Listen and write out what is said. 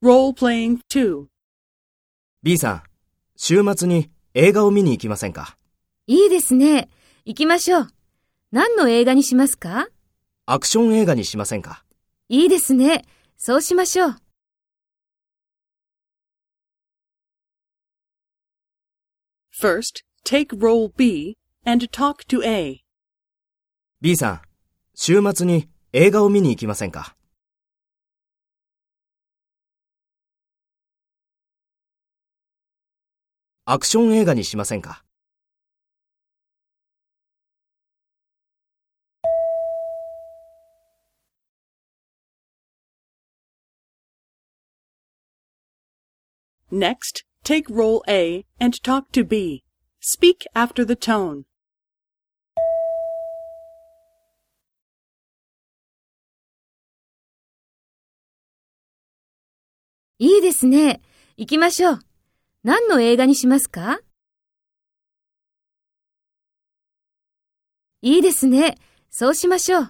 Role-playing 2. B さん、週末に映画を見に行きませんか？いいですね。行きましょう。何の映画にしますか？アクション映画にしませんか？いいですね。そうしましょう。First, take role B and talk to A. ?B さん、週末に映画を見に行きませんか？アクション映画にしませんか Next, take role A and talk to B. Speak after the tone. いいですね。行きましょう。何の映画にしますか？いいですね。そうしましょう。